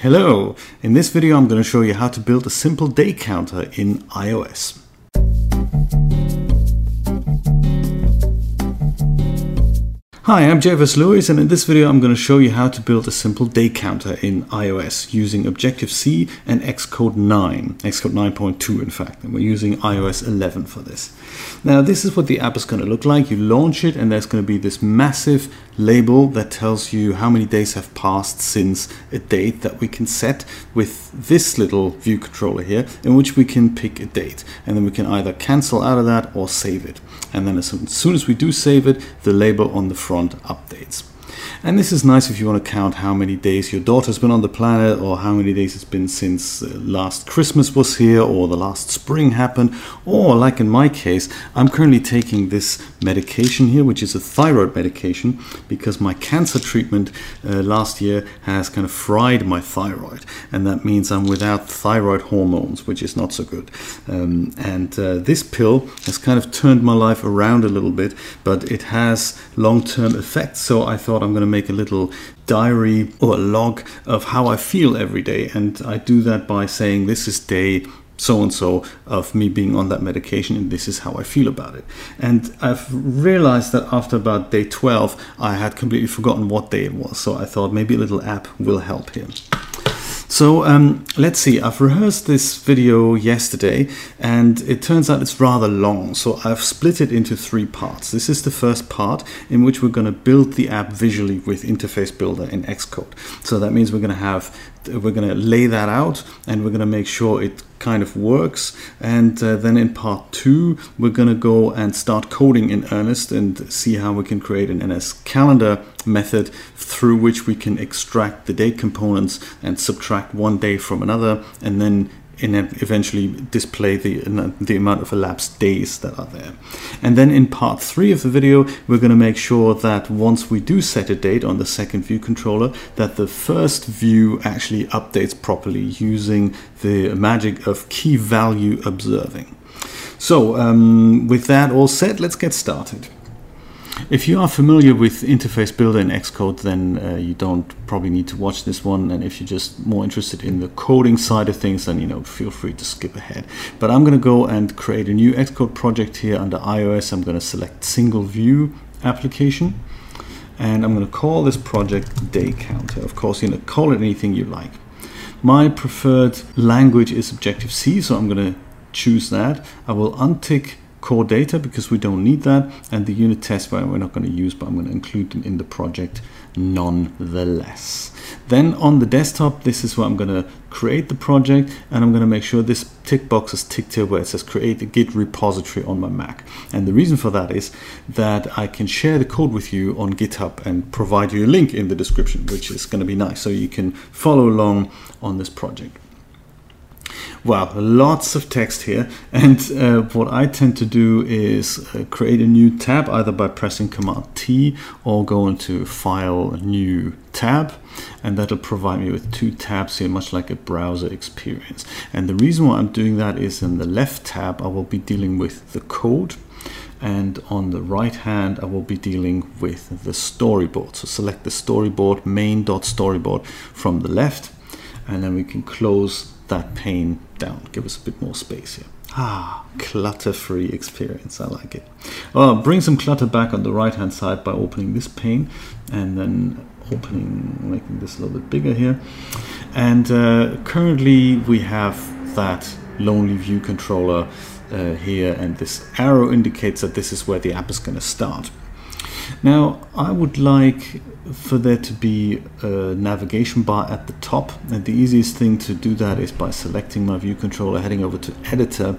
Hello! In this video I'm going to show you how to build a simple day counter in iOS. Hi, I'm Jay Versluis and in this video I'm going to show you how to build a simple day counter in iOS using Objective-C and Xcode 9, Xcode 9.2 in fact, and we're using iOS 11 for this. Now this is what the app is going to look like. You launch it and there's going to be this massive label that tells you how many days have passed since a date that we can set with this little view controller here in which we can pick a date. And then we can either cancel out of that or save it. And then as soon as we do save it the label on the front updates and this is nice if you want to count how many days your daughter's been on the planet or how many days it's been since uh, last Christmas was here or the last spring happened. Or, like in my case, I'm currently taking this medication here, which is a thyroid medication, because my cancer treatment uh, last year has kind of fried my thyroid. And that means I'm without thyroid hormones, which is not so good. Um, and uh, this pill has kind of turned my life around a little bit, but it has long term effects. So I thought I'm going to make a little diary or a log of how I feel every day. And I do that by saying, This is day so and so of me being on that medication, and this is how I feel about it. And I've realized that after about day 12, I had completely forgotten what day it was. So I thought maybe a little app will help here. So um, let's see, I've rehearsed this video yesterday and it turns out it's rather long. So I've split it into three parts. This is the first part in which we're going to build the app visually with Interface Builder in Xcode. So that means we're going to have we're going to lay that out and we're going to make sure it kind of works. And uh, then in part two we're going to go and start coding in earnest and see how we can create an NS calendar method through which we can extract the date components and subtract one day from another and then and eventually display the, the amount of elapsed days that are there. And then in part three of the video, we're going to make sure that once we do set a date on the second view controller, that the first view actually updates properly using the magic of key value observing. So um, with that all set, let's get started. If you are familiar with Interface Builder in Xcode, then uh, you don't probably need to watch this one. And if you're just more interested in the coding side of things, then you know feel free to skip ahead. But I'm going to go and create a new Xcode project here under iOS. I'm going to select Single View Application, and I'm going to call this project Day Counter. Of course, you know call it anything you like. My preferred language is Objective C, so I'm going to choose that. I will untick core data because we don't need that and the unit test we're not going to use but I'm going to include them in the project nonetheless. Then on the desktop this is where I'm going to create the project and I'm going to make sure this tick box is ticked here where it says create a git repository on my Mac and the reason for that is that I can share the code with you on github and provide you a link in the description which is going to be nice so you can follow along on this project. Wow, lots of text here. And uh, what I tend to do is uh, create a new tab either by pressing Command T or go into File, New Tab. And that'll provide me with two tabs here, much like a browser experience. And the reason why I'm doing that is in the left tab, I will be dealing with the code and on the right hand I will be dealing with the storyboard. So select the storyboard, main.storyboard from the left and then we can close that pane down, give us a bit more space here. Ah, clutter-free experience, I like it. Well, bring some clutter back on the right-hand side by opening this pane and then opening, making this a little bit bigger here. And uh, currently we have that lonely view controller uh, here and this arrow indicates that this is where the app is going to start. Now, I would like for there to be a navigation bar at the top, and the easiest thing to do that is by selecting my view controller, heading over to editor,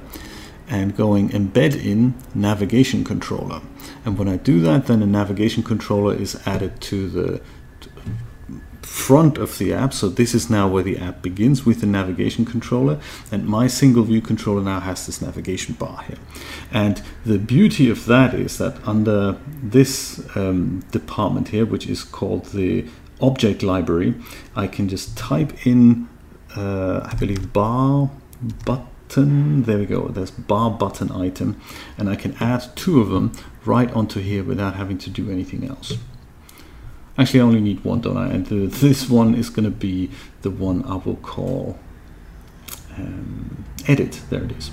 and going embed in navigation controller. And when I do that, then a navigation controller is added to the front of the app. So this is now where the app begins with the navigation controller. And my single view controller now has this navigation bar here. And the beauty of that is that under this um, department here, which is called the object library, I can just type in, uh, I believe, bar button. There we go. There's bar button item. And I can add two of them right onto here without having to do anything else. Actually, I only need one, don't I? And this one is going to be the one I will call um, edit. There it is.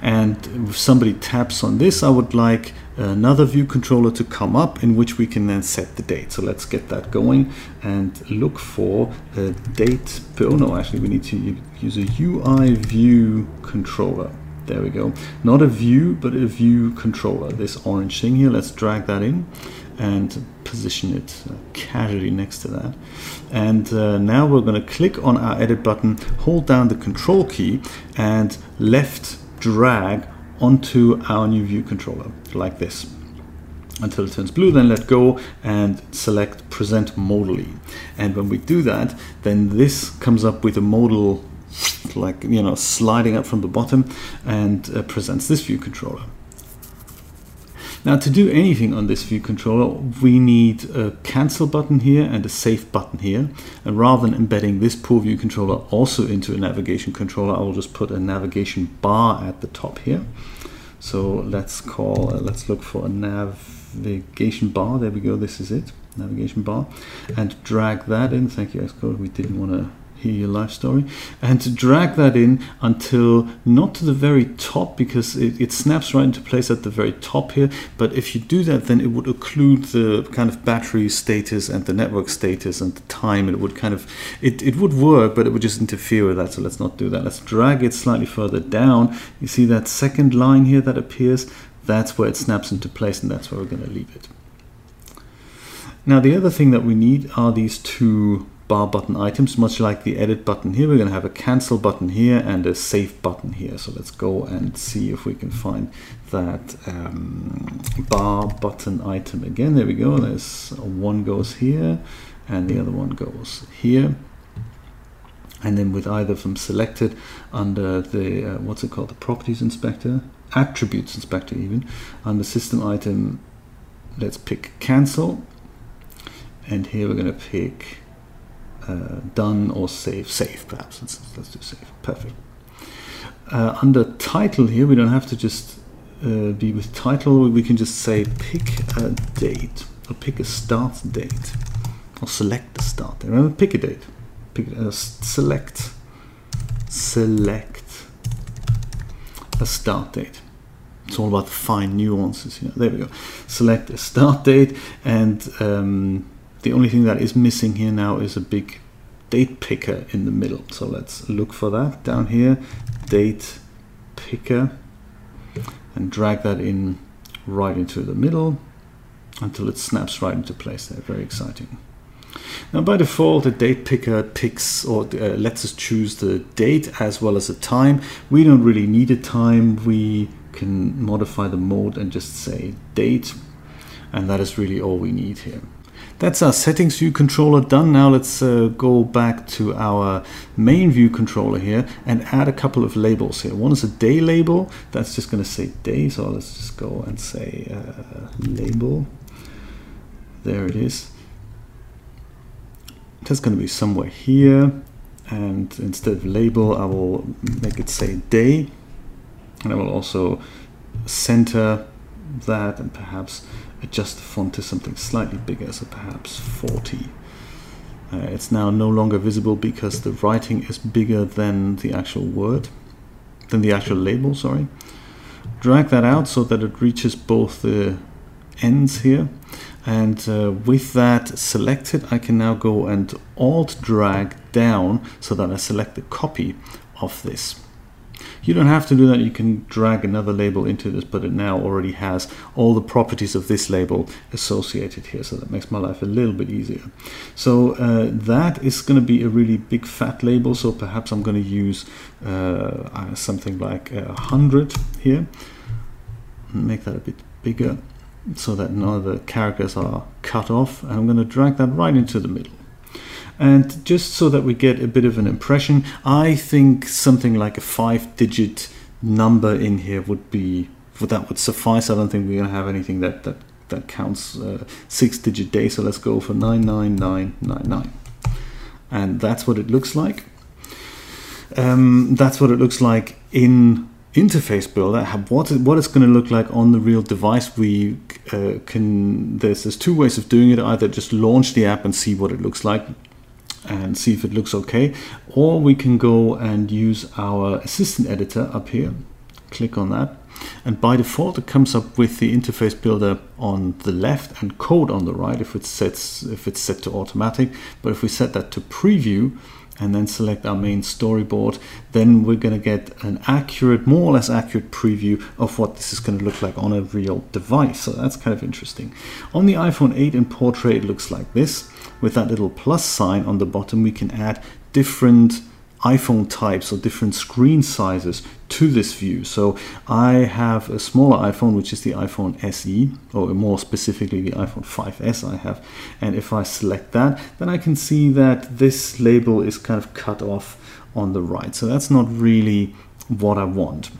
And if somebody taps on this, I would like another view controller to come up in which we can then set the date. So let's get that going and look for a date. Oh no, actually we need to use a UI view controller. There we go. Not a view, but a view controller. This orange thing here, let's drag that in and position it uh, casually next to that. And uh, now we're going to click on our edit button, hold down the control key and left drag onto our new view controller like this. Until it turns blue then let go and select present modally. And when we do that then this comes up with a modal like you know sliding up from the bottom and uh, presents this view controller now to do anything on this view controller, we need a cancel button here and a save button here. And rather than embedding this pool view controller also into a navigation controller, I will just put a navigation bar at the top here. So let's call, uh, let's look for a navigation bar. There we go, this is it, navigation bar. And drag that in, thank you Xcode, we didn't want to hear your life story, and to drag that in until not to the very top because it, it, snaps right into place at the very top here. But if you do that, then it would occlude the kind of battery status and the network status and the time. It would kind of, it, it would work, but it would just interfere with that. So let's not do that. Let's drag it slightly further down. You see that second line here that appears? That's where it snaps into place and that's where we're going to leave it. Now the other thing that we need are these two bar button items, much like the edit button here. We're going to have a cancel button here and a save button here. So let's go and see if we can find that um, bar button item again. There we go. There's one goes here and the other one goes here. And then with either of them selected under the, uh, what's it called, the properties inspector, attributes inspector even, under system item, let's pick cancel. And here we're going to pick uh, done or save. Save, perhaps. Let's, let's do save. Perfect. Uh, under title here, we don't have to just uh, be with title. We can just say pick a date or pick a start date or select a start date. Remember, pick a date. Pick uh, select select a start date. It's all about fine nuances. You know. There we go. Select a start date and um, the only thing that is missing here now is a big date picker in the middle. So let's look for that down here, date picker, and drag that in right into the middle until it snaps right into place there. Very exciting. Now by default, the date picker picks or uh, lets us choose the date as well as the time. We don't really need a time. We can modify the mode and just say date. And that is really all we need here. That's our settings view controller done. Now let's uh, go back to our main view controller here and add a couple of labels here. One is a day label. That's just going to say day. So let's just go and say uh, label. There it is. That's going to be somewhere here. And instead of label, I will make it say day. And I will also center that and perhaps adjust the font to something slightly bigger, so perhaps 40. Uh, it's now no longer visible because the writing is bigger than the actual word, than the actual label, sorry. Drag that out so that it reaches both the ends here. And uh, with that selected, I can now go and alt drag down so that I select the copy of this. You don't have to do that. You can drag another label into this, but it now already has all the properties of this label associated here. So that makes my life a little bit easier. So uh, that is going to be a really big fat label. So perhaps I'm going to use uh, uh something like a hundred here. Make that a bit bigger so that none of the characters are cut off. And I'm going to drag that right into the middle. And just so that we get a bit of an impression, I think something like a five digit number in here would be, that would suffice. I don't think we're going to have anything that, that, that counts uh, six digit day. So let's go for 99999. And that's what it looks like. Um, that's what it looks like in interface builder what what it's going to look like on the real device we uh, can there's there's two ways of doing it. Either just launch the app and see what it looks like, and see if it looks okay, or we can go and use our assistant editor up here. Click on that, and by default it comes up with the interface builder on the left and code on the right if it's sets if it's set to automatic. But if we set that to preview and then select our main storyboard, then we're going to get an accurate, more or less accurate preview of what this is going to look like on a real device. So that's kind of interesting. On the iPhone 8 in portrait, it looks like this. With that little plus sign on the bottom, we can add different iPhone types or different screen sizes to this view. So I have a smaller iPhone, which is the iPhone SE, or more specifically the iPhone 5S I have. And if I select that, then I can see that this label is kind of cut off on the right. So that's not really what I want.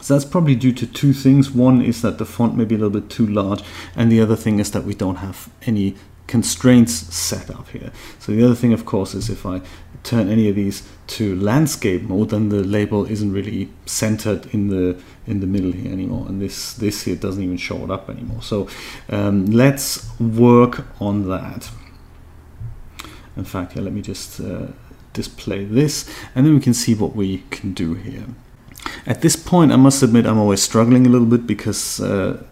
So that's probably due to two things. One is that the font may be a little bit too large, and the other thing is that we don't have any constraints set up here. So the other thing, of course, is if I turn any of these to landscape mode, then the label isn't really centered in the in the middle here anymore, and this this here doesn't even show it up anymore. So um, let's work on that. In fact, here, let me just uh, display this, and then we can see what we can do here. At this point, I must admit I'm always struggling a little bit because uh,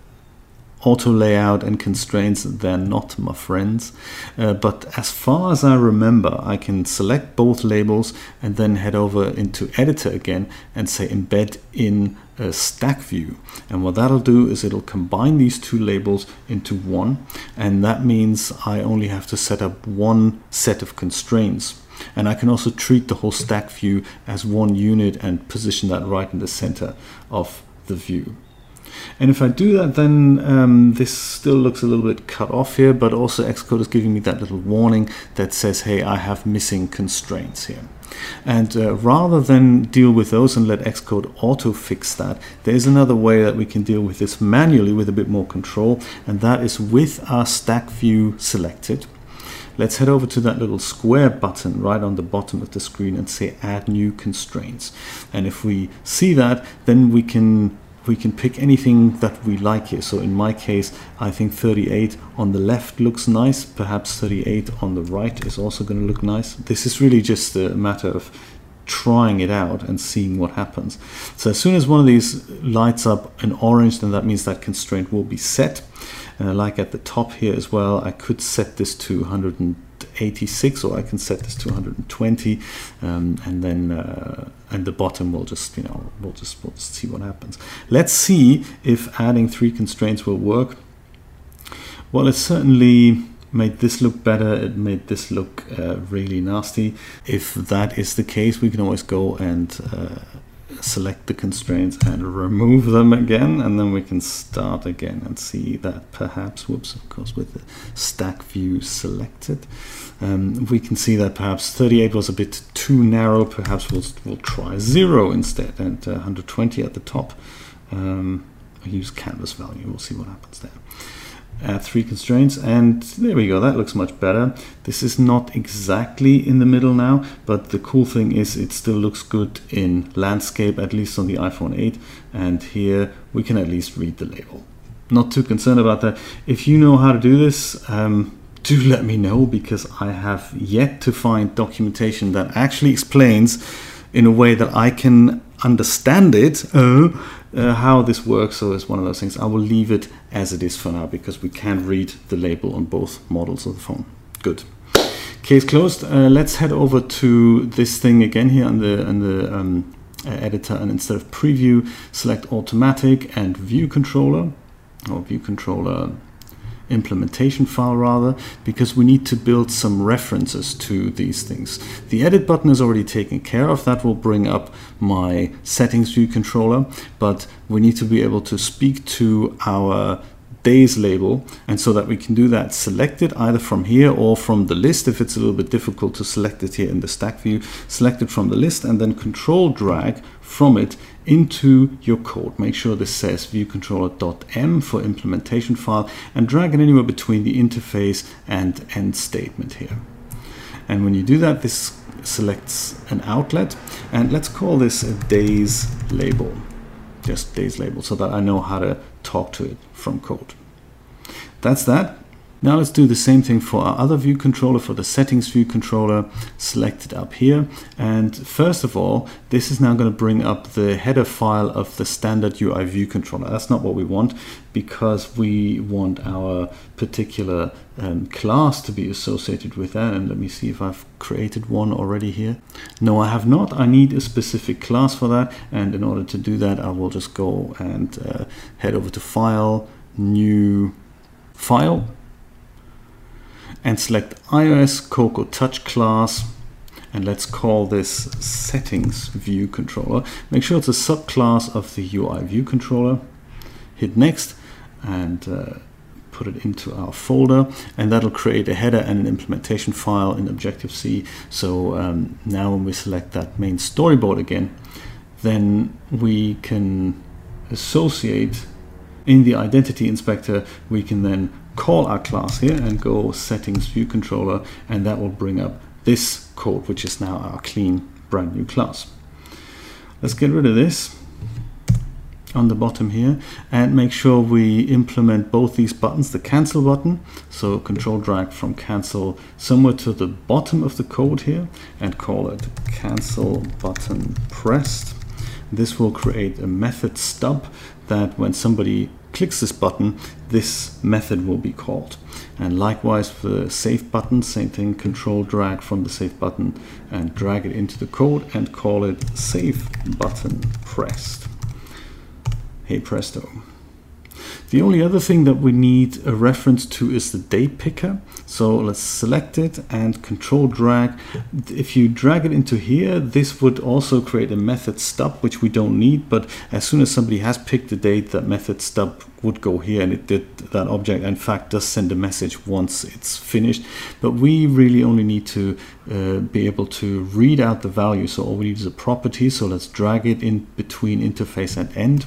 auto layout and constraints, they're not my friends. Uh, but as far as I remember, I can select both labels and then head over into editor again and say embed in a stack view. And what that'll do is it'll combine these two labels into one. And that means I only have to set up one set of constraints. And I can also treat the whole stack view as one unit and position that right in the center of the view. And if I do that, then um, this still looks a little bit cut off here, but also Xcode is giving me that little warning that says, hey, I have missing constraints here. And uh, rather than deal with those and let Xcode auto fix that, there's another way that we can deal with this manually with a bit more control, and that is with our stack view selected. Let's head over to that little square button right on the bottom of the screen and say add new constraints. And if we see that, then we can we can pick anything that we like here. So in my case, I think 38 on the left looks nice. Perhaps 38 on the right is also going to look nice. This is really just a matter of trying it out and seeing what happens. So as soon as one of these lights up in orange, then that means that constraint will be set. Uh, like at the top here as well, I could set this to 186 or I can set this to 120 um, and then uh, and the bottom will just you know we'll just we'll just see what happens. Let's see if adding three constraints will work. Well it certainly made this look better. It made this look uh, really nasty. If that is the case we can always go and uh, select the constraints and remove them again and then we can start again and see that perhaps whoops of course with the stack view selected um, we can see that perhaps 38 was a bit too narrow. Perhaps we'll, we'll try 0 instead and uh, 120 at the top. Um, use canvas value. We'll see what happens there add three constraints and there we go that looks much better. This is not exactly in the middle now but the cool thing is it still looks good in landscape at least on the iPhone 8 and here we can at least read the label. Not too concerned about that. If you know how to do this um, do let me know because I have yet to find documentation that actually explains in a way that I can understand it uh, uh, how this works. So it's one of those things. I will leave it as it is for now because we can read the label on both models of the phone. Good. Case closed. Uh, let's head over to this thing again here on the on the um, editor, and instead of preview, select automatic and view controller or view controller implementation file rather, because we need to build some references to these things. The edit button is already taken care of. That will bring up my settings view controller, but we need to be able to speak to our days label and so that we can do that select it either from here or from the list if it's a little bit difficult to select it here in the stack view select it from the list and then control drag from it into your code. Make sure this says viewcontroller.m for implementation file and drag it anywhere between the interface and end statement here. And when you do that, this selects an outlet and let's call this a days label, just days label so that I know how to talk to it from code. That's that. Now let's do the same thing for our other view controller, for the settings view controller, select it up here. And first of all, this is now going to bring up the header file of the standard UI view controller. That's not what we want because we want our particular um, class to be associated with that. And let me see if I've created one already here. No, I have not. I need a specific class for that. And in order to do that, I will just go and uh, head over to File, New File, and select iOS Cocoa Touch class and let's call this settings view controller. Make sure it's a subclass of the UI view controller. Hit next and uh, put it into our folder and that'll create a header and an implementation file in Objective-C. So um, now when we select that main storyboard again, then we can associate in the identity inspector, we can then call our class here and go settings view controller and that will bring up this code which is now our clean brand new class. Let's get rid of this on the bottom here and make sure we implement both these buttons the cancel button so control drag from cancel somewhere to the bottom of the code here and call it cancel button pressed this will create a method stub that when somebody clicks this button, this method will be called. And likewise for the save button, same thing, control drag from the save button and drag it into the code and call it save button pressed. Hey presto. The only other thing that we need a reference to is the date picker. So let's select it and control drag. If you drag it into here, this would also create a method stub, which we don't need. But as soon as somebody has picked the date, that method stub would go here and it did that object in fact does send a message once it's finished but we really only need to uh, be able to read out the value so all we need is a property so let's drag it in between interface and end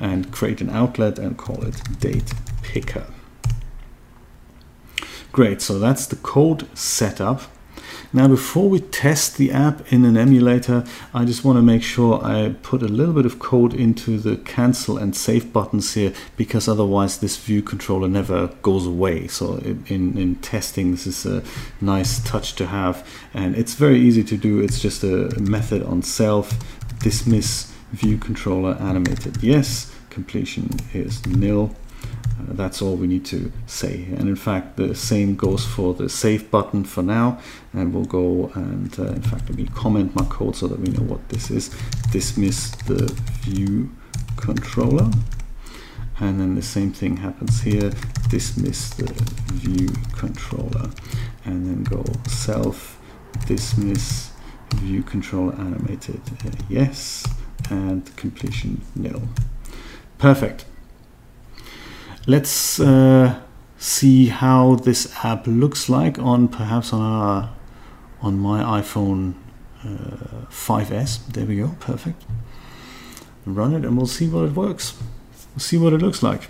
and create an outlet and call it date picker. Great, so that's the code setup. Now before we test the app in an emulator, I just want to make sure I put a little bit of code into the cancel and save buttons here because otherwise this view controller never goes away. So in, in testing this is a nice touch to have and it's very easy to do. It's just a method on self dismiss view controller animated yes completion is nil that's all we need to say. And in fact the same goes for the save button for now. And we'll go and uh, in fact let me comment my code so that we know what this is. Dismiss the view controller. And then the same thing happens here. Dismiss the view controller. And then go self dismiss view controller animated uh, yes and completion nil. Perfect. Let's uh, see how this app looks like on perhaps on our on my iPhone uh, 5s. There we go. Perfect. Run it and we'll see what it works. We'll see what it looks like.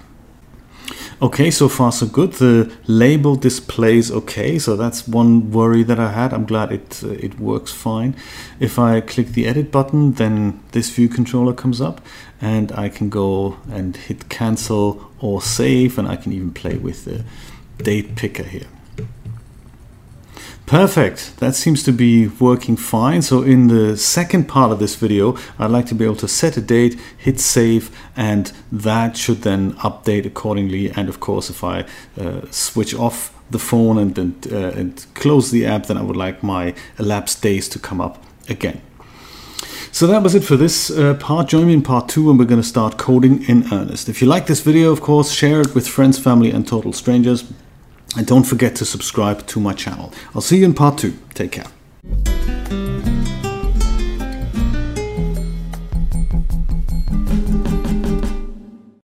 Okay, so far so good. The label displays okay, so that's one worry that I had. I'm glad it uh, it works fine. If I click the edit button, then this view controller comes up and I can go and hit cancel or save and I can even play with the date picker here. Perfect. That seems to be working fine. So in the second part of this video, I'd like to be able to set a date, hit save, and that should then update accordingly. And of course, if I uh, switch off the phone and, and, uh, and close the app, then I would like my elapsed days to come up again. So that was it for this uh, part. Join me in part two and we're going to start coding in earnest. If you like this video, of course, share it with friends, family, and total strangers. And don't forget to subscribe to my channel. I'll see you in part two. Take care.